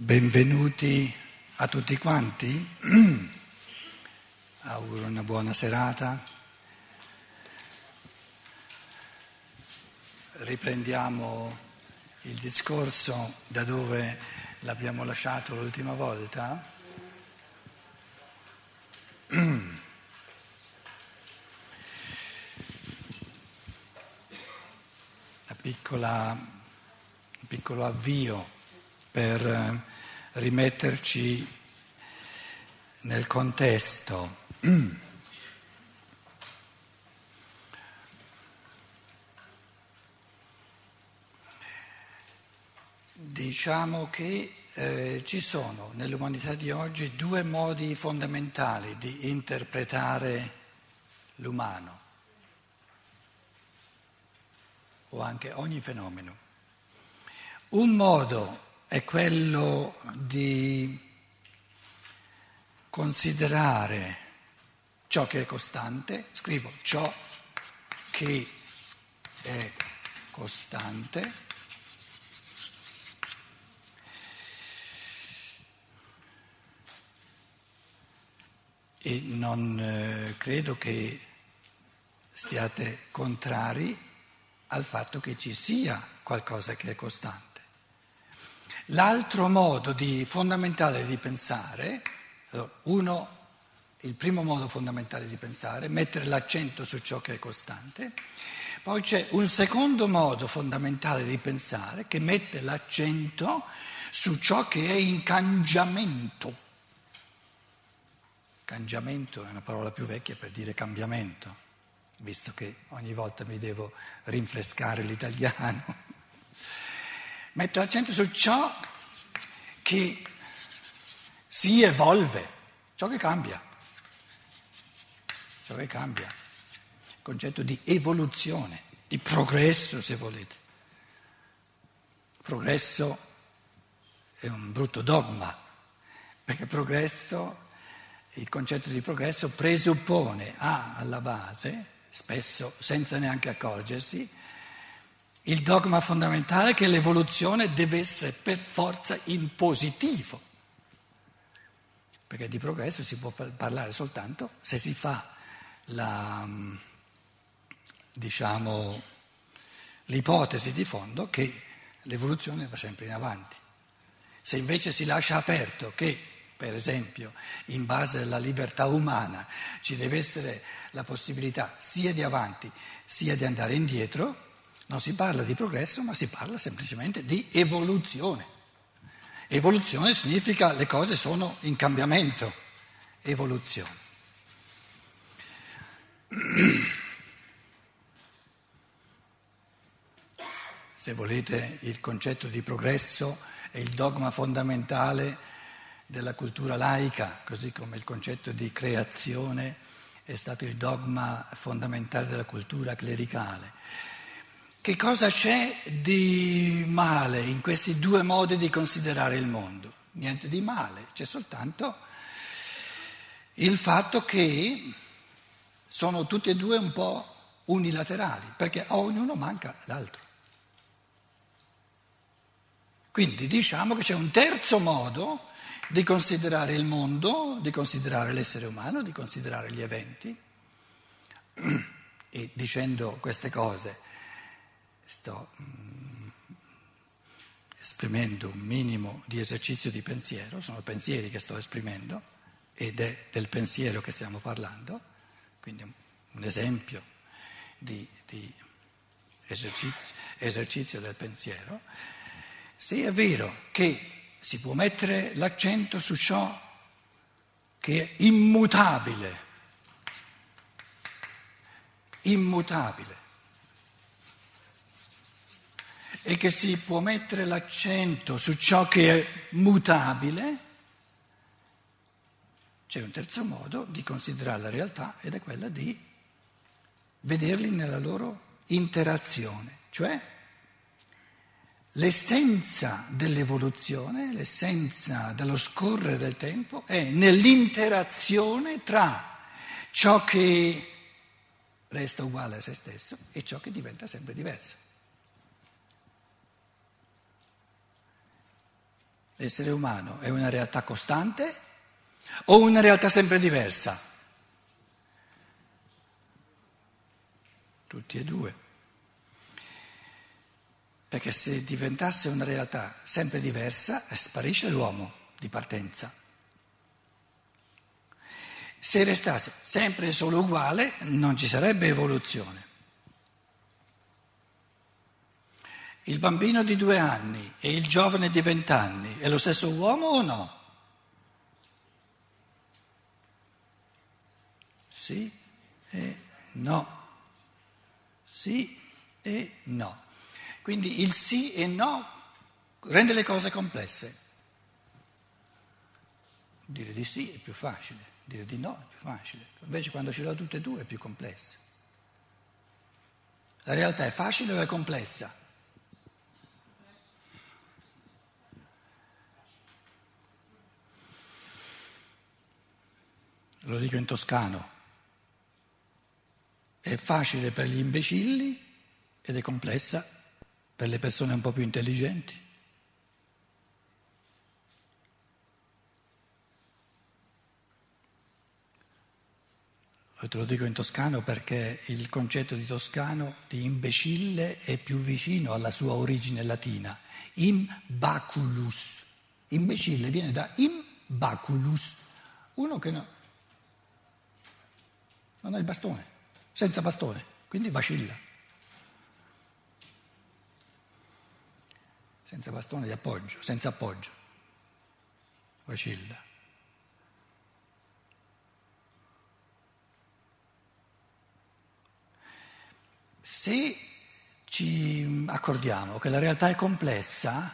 Benvenuti a tutti quanti, auguro una buona serata. Riprendiamo il discorso da dove l'abbiamo lasciato l'ultima volta. Una piccola, un piccolo avvio per eh, rimetterci nel contesto. Diciamo che eh, ci sono nell'umanità di oggi due modi fondamentali di interpretare l'umano o anche ogni fenomeno. Un modo è quello di considerare ciò che è costante, scrivo ciò che è costante, e non eh, credo che siate contrari al fatto che ci sia qualcosa che è costante. L'altro modo di, fondamentale di pensare, uno, il primo modo fondamentale di pensare, mettere l'accento su ciò che è costante, poi c'è un secondo modo fondamentale di pensare che mette l'accento su ciò che è in cangiamento. Cangiamento è una parola più vecchia per dire cambiamento, visto che ogni volta mi devo rinfrescare l'italiano. Metto l'accento su ciò che si evolve, ciò che cambia, ciò che cambia, il concetto di evoluzione, di progresso se volete. Progresso è un brutto dogma, perché progresso, il concetto di progresso presuppone, ha alla base, spesso senza neanche accorgersi, il dogma fondamentale è che l'evoluzione deve essere per forza in positivo, perché di progresso si può parlare soltanto se si fa la, diciamo, l'ipotesi di fondo che l'evoluzione va sempre in avanti. Se invece si lascia aperto che, per esempio, in base alla libertà umana ci deve essere la possibilità sia di avanti sia di andare indietro, non si parla di progresso, ma si parla semplicemente di evoluzione. Evoluzione significa le cose sono in cambiamento. Evoluzione. Se volete, il concetto di progresso è il dogma fondamentale della cultura laica, così come il concetto di creazione è stato il dogma fondamentale della cultura clericale. Che cosa c'è di male in questi due modi di considerare il mondo? Niente di male, c'è soltanto il fatto che sono tutti e due un po' unilaterali, perché a ognuno manca l'altro. Quindi diciamo che c'è un terzo modo di considerare il mondo, di considerare l'essere umano, di considerare gli eventi. E dicendo queste cose sto mm, esprimendo un minimo di esercizio di pensiero, sono pensieri che sto esprimendo ed è del pensiero che stiamo parlando, quindi un, un esempio di, di esercizio, esercizio del pensiero. Se è vero che si può mettere l'accento su ciò che è immutabile, immutabile, e che si può mettere l'accento su ciò che è mutabile, c'è un terzo modo di considerare la realtà ed è quella di vederli nella loro interazione, cioè l'essenza dell'evoluzione, l'essenza dello scorrere del tempo è nell'interazione tra ciò che resta uguale a se stesso e ciò che diventa sempre diverso. L'essere umano è una realtà costante o una realtà sempre diversa? Tutti e due. Perché se diventasse una realtà sempre diversa, sparisce l'uomo di partenza. Se restasse sempre solo uguale, non ci sarebbe evoluzione. Il bambino di due anni e il giovane di vent'anni è lo stesso uomo o no? Sì e no. Sì e no. Quindi il sì e no rende le cose complesse. Dire di sì è più facile, dire di no è più facile. Invece quando ce l'ho tutte e due è più complessa. La realtà è facile o è complessa? Lo dico in toscano. È facile per gli imbecilli ed è complessa per le persone un po' più intelligenti. Te lo dico in toscano perché il concetto di toscano, di imbecille, è più vicino alla sua origine latina, imbaculus. Imbecille viene da imbaculus, uno che no, non ha il bastone, senza bastone, quindi vacilla. senza bastone di appoggio, senza appoggio, vacilla. Se ci accordiamo che la realtà è complessa,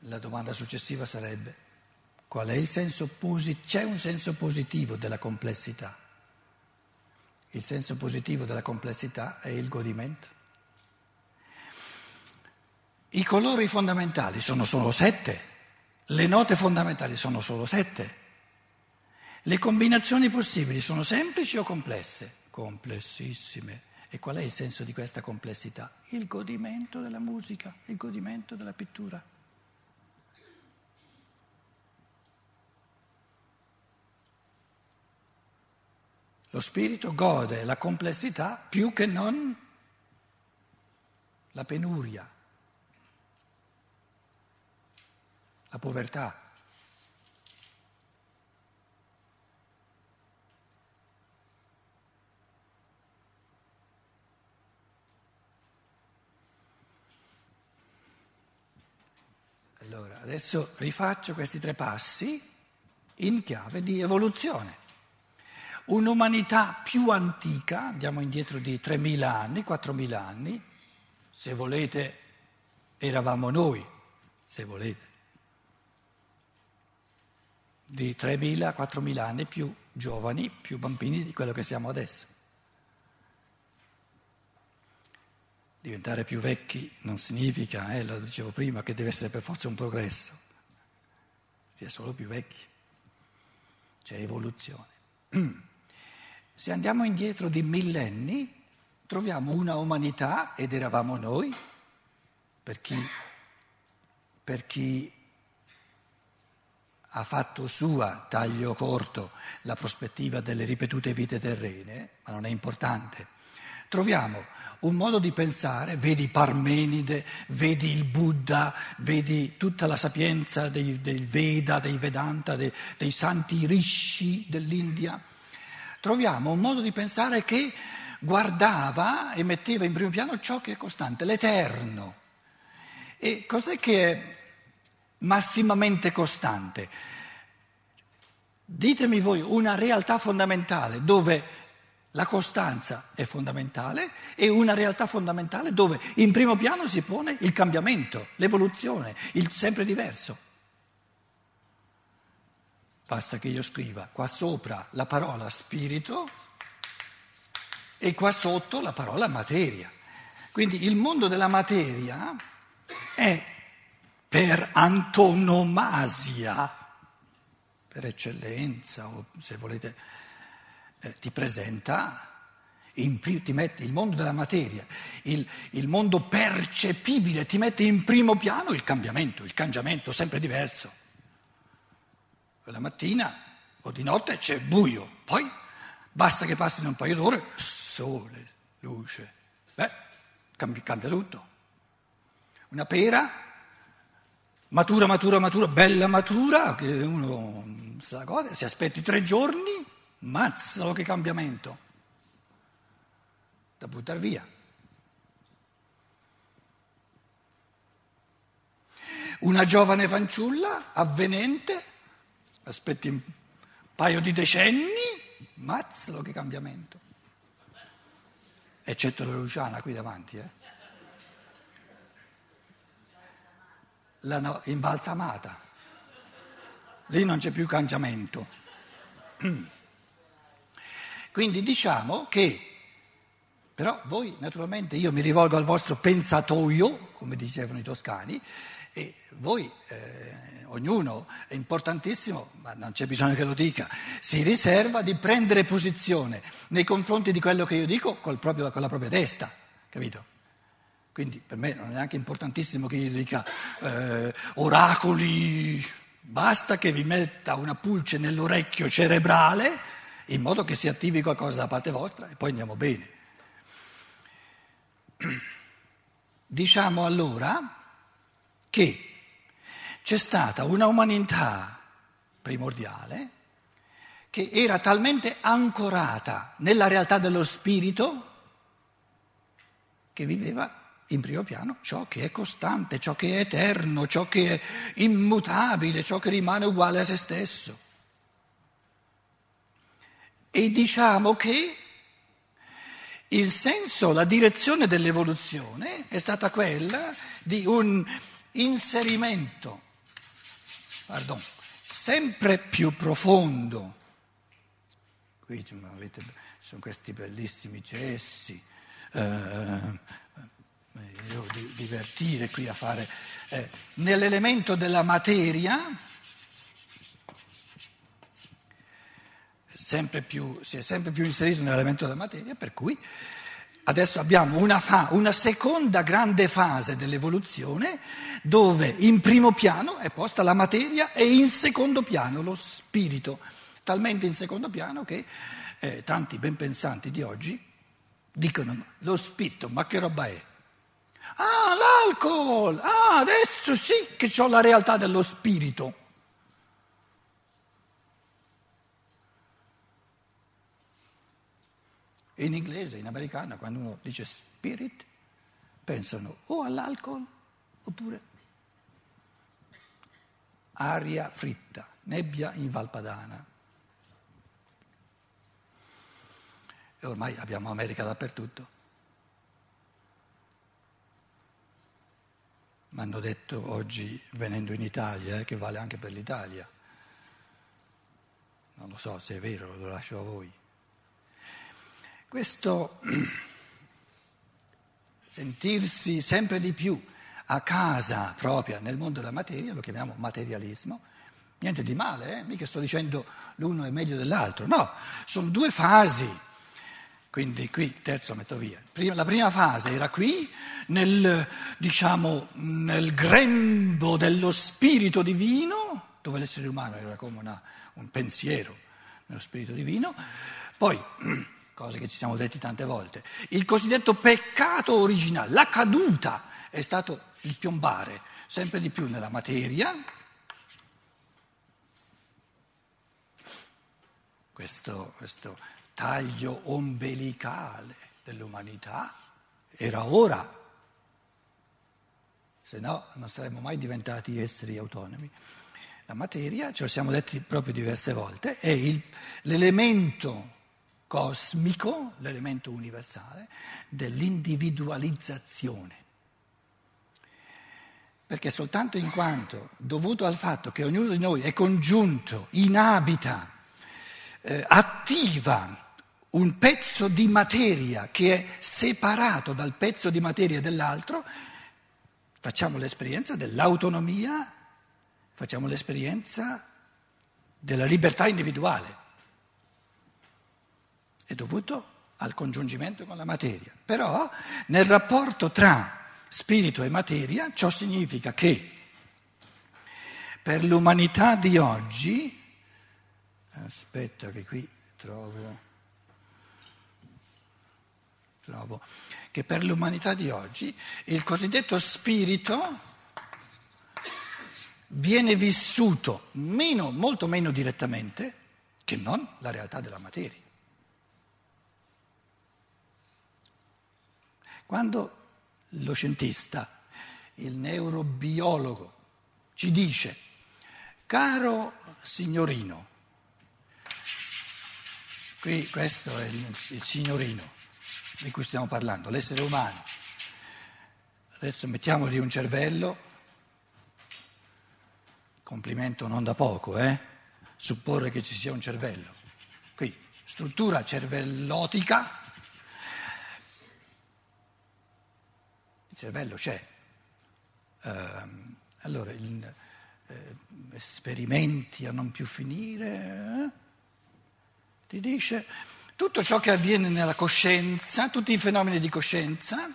la domanda successiva sarebbe qual è il senso positivo? C'è un senso positivo della complessità. Il senso positivo della complessità è il godimento. I colori fondamentali sono solo sette, le note fondamentali sono solo sette. Le combinazioni possibili sono semplici o complesse? Complessissime. E qual è il senso di questa complessità? Il godimento della musica, il godimento della pittura. Lo spirito gode la complessità più che non la penuria. la povertà. Allora, adesso rifaccio questi tre passi in chiave di evoluzione. Un'umanità più antica, andiamo indietro di 3.000 anni, 4.000 anni, se volete eravamo noi, se volete di 3.000-4.000 anni più giovani, più bambini di quello che siamo adesso. Diventare più vecchi non significa, eh, lo dicevo prima, che deve essere per forza un progresso, si è solo più vecchi, c'è evoluzione. Se andiamo indietro di millenni, troviamo una umanità, ed eravamo noi, per chi, per chi ha fatto sua, taglio corto, la prospettiva delle ripetute vite terrene, ma non è importante. Troviamo un modo di pensare, vedi Parmenide, vedi il Buddha, vedi tutta la sapienza dei, del Veda, dei Vedanta, dei, dei santi rishi dell'India. Troviamo un modo di pensare che guardava e metteva in primo piano ciò che è costante, l'eterno. E cos'è che è massimamente costante. Ditemi voi una realtà fondamentale dove la costanza è fondamentale e una realtà fondamentale dove in primo piano si pone il cambiamento, l'evoluzione, il sempre diverso. Basta che io scriva qua sopra la parola spirito e qua sotto la parola materia. Quindi il mondo della materia è per antonomasia, per eccellenza o se volete, eh, ti presenta ti mette il mondo della materia, il, il, mondo percepibile, ti mette in primo piano il cambiamento, il cambiamento sempre diverso. La mattina o di notte c'è buio, poi basta che passino un paio d'ore, sole, luce, beh, cambia, cambia tutto. Una pera, matura, matura, matura, bella matura, che uno sa cosa, si aspetti tre giorni, mazzalo che cambiamento da buttare via. Una giovane fanciulla avvenente, aspetti un paio di decenni, mazzalo che cambiamento. Eccetto la Luciana qui davanti, eh. La no, imbalsamata. Lì non c'è più cambiamento. Quindi diciamo che però voi, naturalmente, io mi rivolgo al vostro pensatoio, come dicevano i toscani, e voi, eh, ognuno, è importantissimo, ma non c'è bisogno che lo dica, si riserva di prendere posizione nei confronti di quello che io dico proprio, con la propria testa, capito? Quindi per me non è neanche importantissimo che io dica eh, oracoli, basta che vi metta una pulce nell'orecchio cerebrale in modo che si attivi qualcosa da parte vostra e poi andiamo bene. Diciamo allora che c'è stata una umanità primordiale che era talmente ancorata nella realtà dello spirito che viveva in primo piano ciò che è costante, ciò che è eterno, ciò che è immutabile, ciò che rimane uguale a se stesso. E diciamo che il senso, la direzione dell'evoluzione è stata quella di un inserimento, pardon, sempre più profondo. Qui avete, sono questi bellissimi cessi. Eh, io divertire qui a fare eh, nell'elemento della materia sempre più, si è sempre più inserito nell'elemento della materia, per cui adesso abbiamo una, fa, una seconda grande fase dell'evoluzione dove in primo piano è posta la materia e in secondo piano lo spirito, talmente in secondo piano che eh, tanti ben pensanti di oggi dicono lo spirito, ma che roba è? Ah, l'alcol! Ah, adesso sì che ho la realtà dello spirito. In inglese, in americano, quando uno dice spirit, pensano o all'alcol oppure aria fritta, nebbia in Valpadana. E ormai abbiamo America dappertutto. Mi hanno detto oggi, venendo in Italia, eh, che vale anche per l'Italia. Non lo so se è vero, lo lascio a voi. Questo sentirsi sempre di più a casa propria nel mondo della materia, lo chiamiamo materialismo, niente di male, eh? mica sto dicendo l'uno è meglio dell'altro, no, sono due fasi. Quindi qui, il terzo metto via. la prima fase era qui, nel, diciamo, nel grembo dello spirito divino, dove l'essere umano era come una, un pensiero nello spirito divino, poi cose che ci siamo detti tante volte. Il cosiddetto peccato originale, la caduta è stato il piombare sempre di più nella materia. Questo, questo taglio ombelicale dell'umanità era ora, se no non saremmo mai diventati esseri autonomi. La materia, ce lo siamo detti proprio diverse volte, è il, l'elemento cosmico, l'elemento universale, dell'individualizzazione. Perché soltanto in quanto, dovuto al fatto che ognuno di noi è congiunto, inabita, eh, attiva un pezzo di materia che è separato dal pezzo di materia dell'altro, facciamo l'esperienza dell'autonomia, facciamo l'esperienza della libertà individuale è dovuto al congiungimento con la materia. Però nel rapporto tra spirito e materia ciò significa che per l'umanità di oggi, aspetta che qui trovo, trovo che per l'umanità di oggi il cosiddetto spirito viene vissuto meno, molto meno direttamente che non la realtà della materia. Quando lo scientista, il neurobiologo, ci dice, caro signorino, qui questo è il, signorino di cui stiamo parlando, l'essere umano, adesso mettiamogli un cervello, complimento non da poco, eh? supporre che ci sia un cervello. Qui, struttura cervellotica il cervello c'è. Uh, allora, il, eh, esperimenti a non più finire, eh? ti dice tutto ciò che avviene nella coscienza, tutti i fenomeni di coscienza,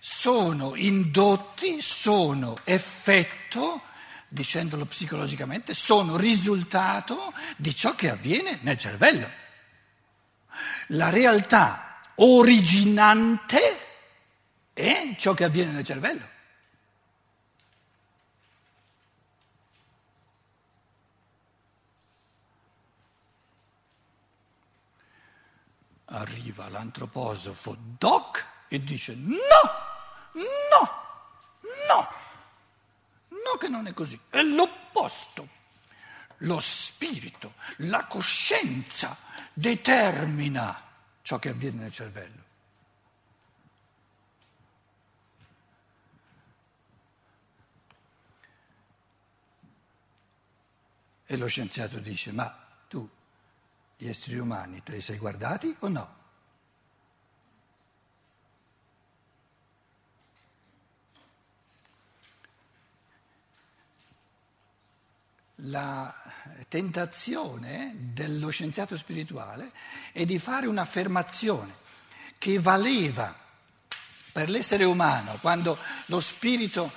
sono indotti, sono effetto, dicendolo psicologicamente, sono risultato di ciò che avviene nel cervello. La realtà originante è ciò che avviene nel cervello. Arriva l'antroposofo Doc e dice no, no, no, no che non è così, è l'opposto. Lo spirito, la coscienza determina ciò che avviene nel cervello. E lo scienziato dice, ma tu gli esseri umani te li sei guardati o no? La tentazione dello scienziato spirituale è di fare un'affermazione che valeva per l'essere umano quando lo spirito,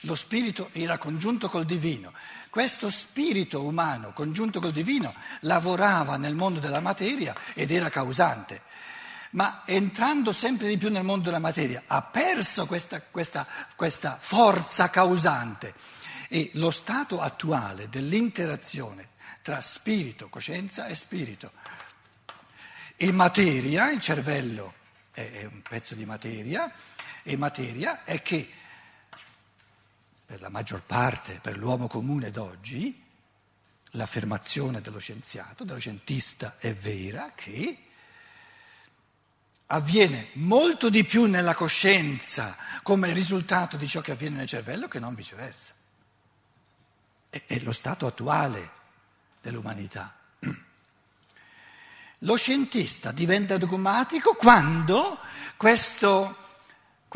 lo spirito era congiunto col divino questo spirito umano congiunto col divino lavorava nel mondo della materia ed era causante, ma entrando sempre di più nel mondo della materia ha perso questa, questa, questa forza causante. E lo stato attuale dell'interazione tra spirito, coscienza e spirito. E materia, il cervello è un pezzo di materia, e materia è che per la maggior parte, per l'uomo comune d'oggi, l'affermazione dello scienziato, dello scientista è vera che avviene molto di più nella coscienza come risultato di ciò che avviene nel cervello che non viceversa. È, è lo stato attuale dell'umanità. Lo scientista diventa dogmatico quando questo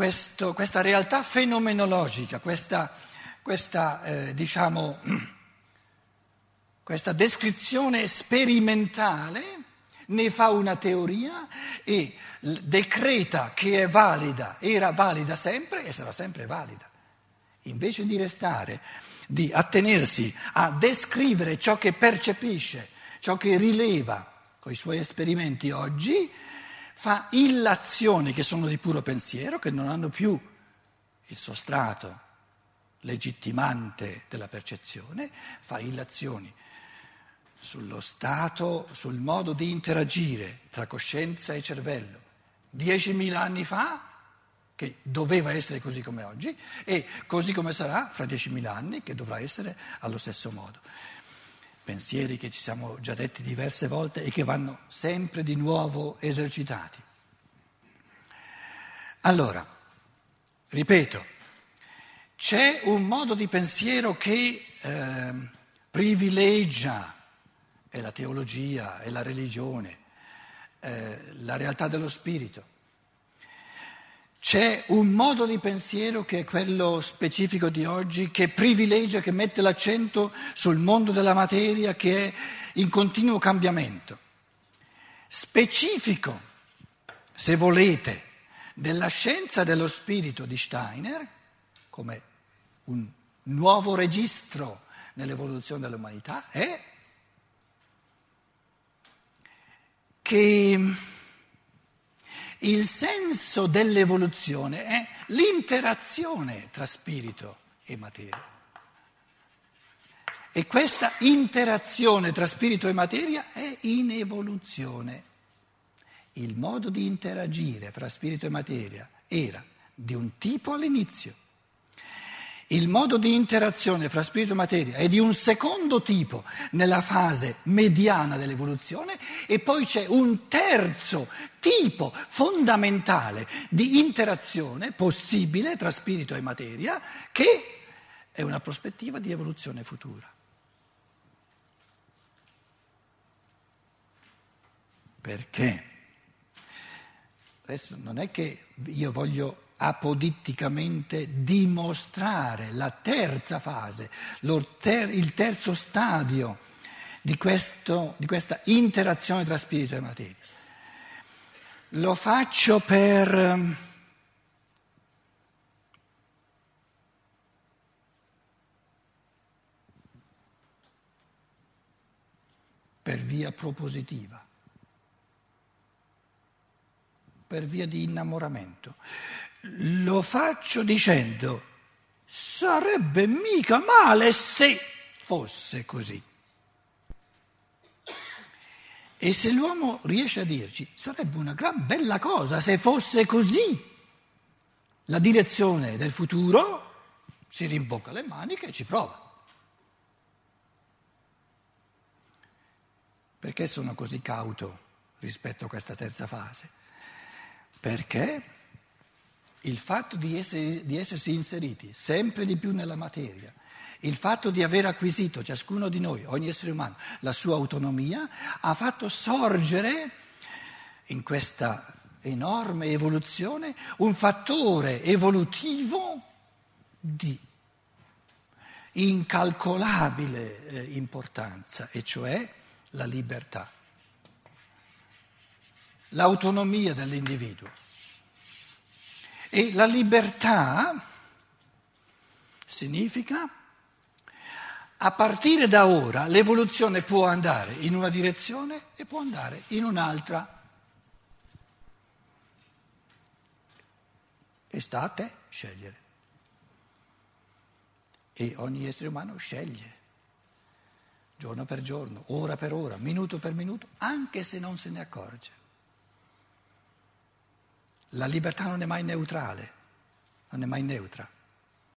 questo, questa realtà fenomenologica, questa, questa, eh, diciamo, questa descrizione sperimentale, ne fa una teoria e decreta che è valida, era valida sempre e sarà sempre valida. Invece di restare, di attenersi a descrivere ciò che percepisce, ciò che rileva con i suoi esperimenti oggi, fa illazioni che sono di puro pensiero, che non hanno più il sostrato legittimante della percezione, fa illazioni sullo stato, sul modo di interagire tra coscienza e cervello. Diecimila anni fa, che doveva essere così come oggi, e così come sarà fra diecimila anni, che dovrà essere allo stesso modo pensieri che ci siamo già detti diverse volte e che vanno sempre di nuovo esercitati. Allora, ripeto, c'è un modo di pensiero che eh, privilegia, è la teologia, è la religione, eh, la realtà dello spirito. C'è un modo di pensiero che è quello specifico di oggi, che privilegia, che mette l'accento sul mondo della materia che è in continuo cambiamento. Specifico se volete, della scienza dello spirito di Steiner, come un nuovo registro nell'evoluzione dell'umanità, è che il senso dell'evoluzione è l'interazione tra spirito e materia. E questa interazione tra spirito e materia è in evoluzione. Il modo di interagire fra spirito e materia era di un tipo all'inizio. Il modo di interazione fra spirito e materia è di un secondo tipo nella fase mediana dell'evoluzione e poi c'è un terzo tipo fondamentale di interazione possibile tra spirito e materia che è una prospettiva di evoluzione futura. Perché? Adesso non è che io voglio apoditticamente dimostrare la terza fase, il terzo stadio di, questo, di questa interazione tra spirito e materia. Lo faccio per... per via propositiva per via di innamoramento. Lo faccio dicendo, sarebbe mica male se fosse così. E se l'uomo riesce a dirci, sarebbe una gran bella cosa se fosse così, la direzione del futuro si rimbocca le maniche e ci prova. Perché sono così cauto rispetto a questa terza fase? Perché il fatto di, essere, di essersi inseriti sempre di più nella materia, il fatto di aver acquisito ciascuno di noi, ogni essere umano, la sua autonomia, ha fatto sorgere in questa enorme evoluzione un fattore evolutivo di incalcolabile eh, importanza, e cioè la libertà l'autonomia dell'individuo. E la libertà significa a partire da ora l'evoluzione può andare in una direzione e può andare in un'altra. E sta a te scegliere. E ogni essere umano sceglie, giorno per giorno, ora per ora, minuto per minuto, anche se non se ne accorge. La libertà non è mai neutrale, non è mai neutra.